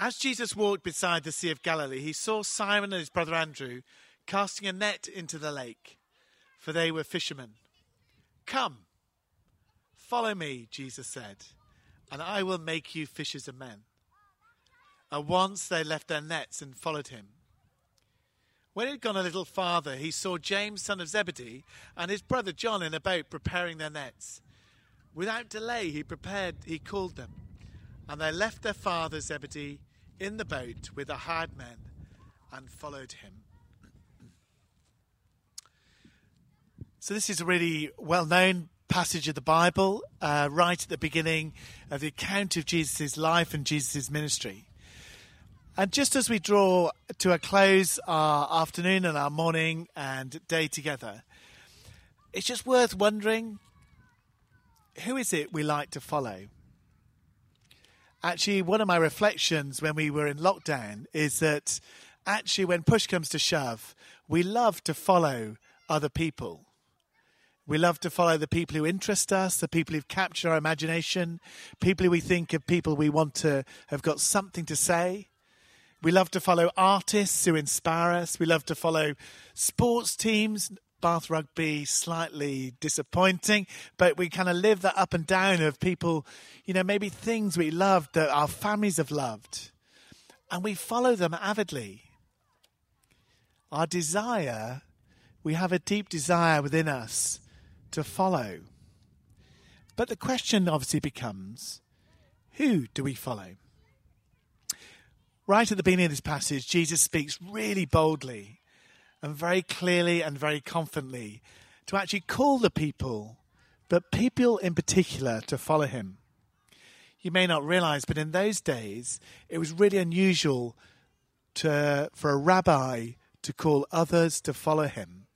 As Jesus walked beside the Sea of Galilee, he saw Simon and his brother Andrew casting a net into the lake, for they were fishermen. Come, follow me, Jesus said, and I will make you fishers of men. At once they left their nets and followed him. When he had gone a little farther, he saw James, son of Zebedee, and his brother John in a boat preparing their nets. Without delay, he prepared, he called them, and they left their father Zebedee in the boat with the hired men and followed him. So, this is a really well known passage of the Bible, uh, right at the beginning of the account of Jesus' life and Jesus' ministry. And just as we draw to a close our afternoon and our morning and day together, it's just worth wondering who is it we like to follow? Actually, one of my reflections when we were in lockdown is that actually, when push comes to shove, we love to follow other people. We love to follow the people who interest us, the people who've captured our imagination, people who we think of people we want to have got something to say. We love to follow artists who inspire us. We love to follow sports teams, Bath Rugby slightly disappointing, but we kind of live that up and down of people, you know, maybe things we loved that our families have loved, and we follow them avidly. Our desire, we have a deep desire within us to follow. But the question obviously becomes who do we follow? Right at the beginning of this passage, Jesus speaks really boldly and very clearly and very confidently to actually call the people, but people in particular, to follow him. You may not realize, but in those days, it was really unusual to, for a rabbi to call others to follow him.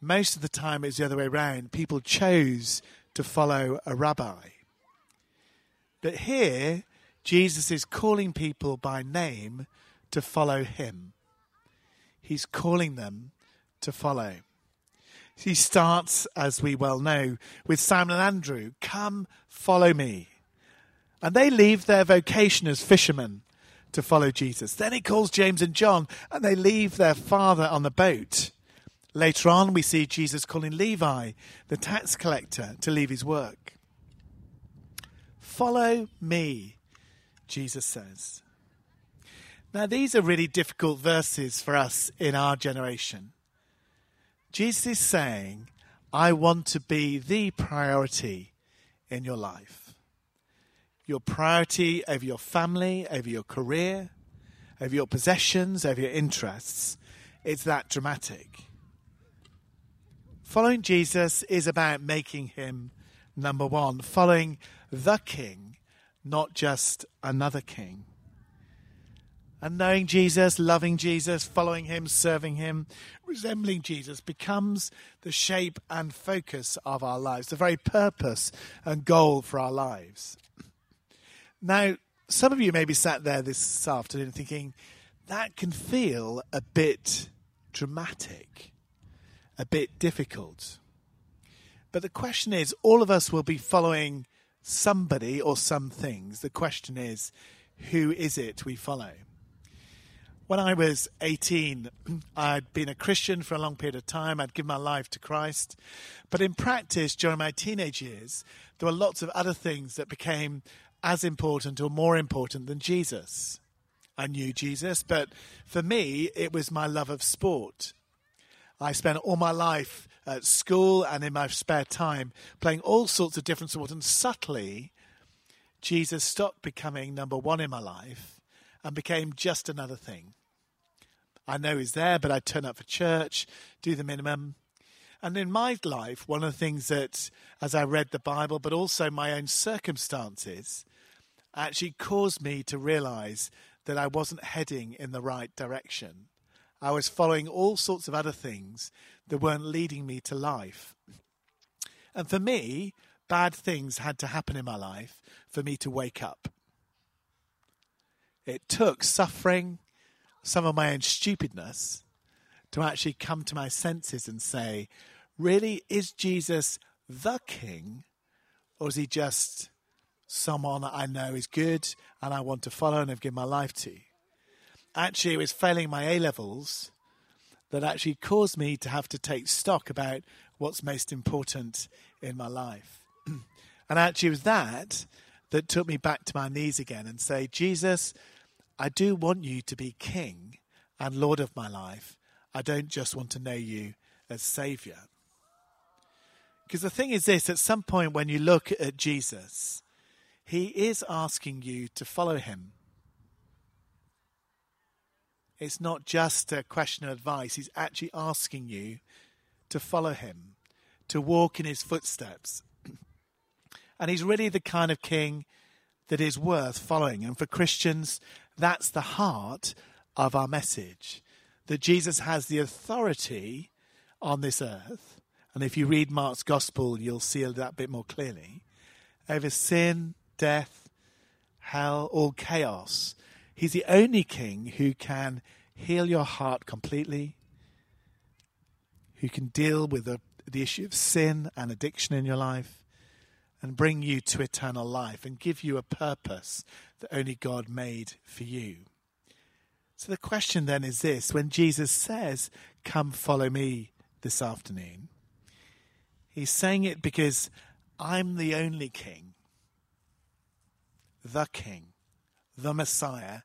Most of the time, it was the other way around. People chose to follow a rabbi. But here, Jesus is calling people by name to follow him. He's calling them to follow. He starts, as we well know, with Simon and Andrew Come, follow me. And they leave their vocation as fishermen to follow Jesus. Then he calls James and John, and they leave their father on the boat. Later on, we see Jesus calling Levi, the tax collector, to leave his work. Follow me, Jesus says. Now, these are really difficult verses for us in our generation. Jesus is saying, I want to be the priority in your life. Your priority over your family, over your career, over your possessions, over your interests. It's that dramatic. Following Jesus is about making him number one, following the king, not just another king and knowing Jesus, loving Jesus, following him, serving him, resembling Jesus becomes the shape and focus of our lives, the very purpose and goal for our lives. Now, some of you may be sat there this afternoon thinking, that can feel a bit dramatic, a bit difficult. But the question is, all of us will be following somebody or some things. The question is, who is it we follow? When I was 18, I'd been a Christian for a long period of time. I'd given my life to Christ. But in practice, during my teenage years, there were lots of other things that became as important or more important than Jesus. I knew Jesus, but for me, it was my love of sport. I spent all my life at school and in my spare time playing all sorts of different sports, and subtly, Jesus stopped becoming number one in my life and became just another thing. I know he's there, but I turn up for church, do the minimum. And in my life, one of the things that, as I read the Bible, but also my own circumstances, actually caused me to realize that I wasn't heading in the right direction. I was following all sorts of other things that weren't leading me to life. And for me, bad things had to happen in my life for me to wake up. It took suffering, some of my own stupidness, to actually come to my senses and say, really, is Jesus the king, or is he just someone I know is good and I want to follow and have given my life to. Actually, it was failing my A levels that actually caused me to have to take stock about what's most important in my life. and actually, it was that that took me back to my knees again and say, Jesus, I do want you to be King and Lord of my life. I don't just want to know you as Savior. Because the thing is this at some point when you look at Jesus, he is asking you to follow him. It's not just a question of advice, he's actually asking you to follow him, to walk in his footsteps. And he's really the kind of king that is worth following. And for Christians, that's the heart of our message that Jesus has the authority on this earth. And if you read Mark's gospel, you'll see that bit more clearly over sin, death, hell, all chaos. He's the only king who can heal your heart completely, who can deal with the, the issue of sin and addiction in your life, and bring you to eternal life and give you a purpose that only God made for you. So the question then is this when Jesus says, Come follow me this afternoon, he's saying it because I'm the only king the King, the Messiah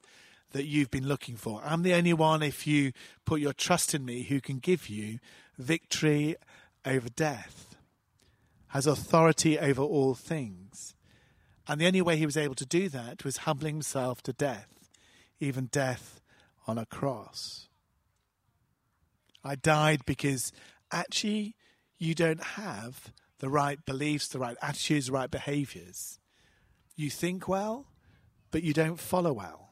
that you've been looking for. I'm the only one, if you put your trust in me, who can give you victory over death, has authority over all things. And the only way he was able to do that was humbling himself to death, even death on a cross. I died because actually you don't have the right beliefs, the right attitudes, the right behaviors. You think well, but you don't follow well.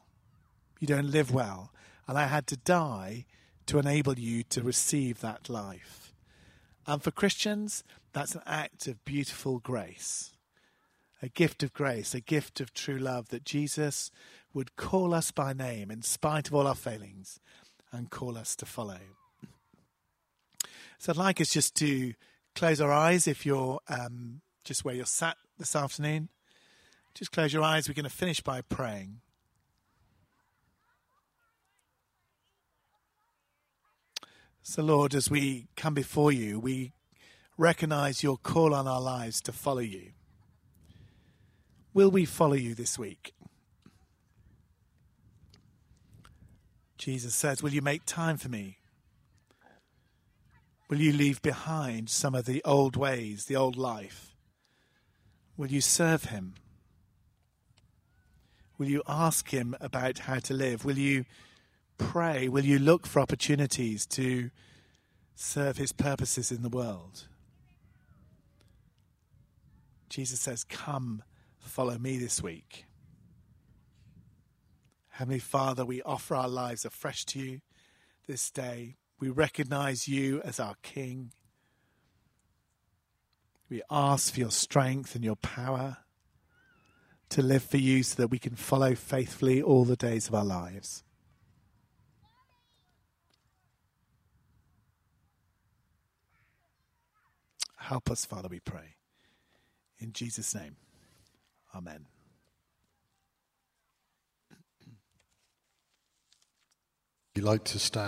You don't live well. And I had to die to enable you to receive that life. And for Christians, that's an act of beautiful grace, a gift of grace, a gift of true love that Jesus would call us by name in spite of all our failings and call us to follow. So I'd like us just to close our eyes if you're um, just where you're sat this afternoon. Just close your eyes. We're going to finish by praying. So, Lord, as we come before you, we recognize your call on our lives to follow you. Will we follow you this week? Jesus says, Will you make time for me? Will you leave behind some of the old ways, the old life? Will you serve him? Will you ask Him about how to live? Will you pray? Will you look for opportunities to serve His purposes in the world? Jesus says, Come, follow me this week. Heavenly Father, we offer our lives afresh to you this day. We recognize you as our King. We ask for your strength and your power to live for you so that we can follow faithfully all the days of our lives. Help us, Father, we pray. In Jesus' name, Amen. You like to stand.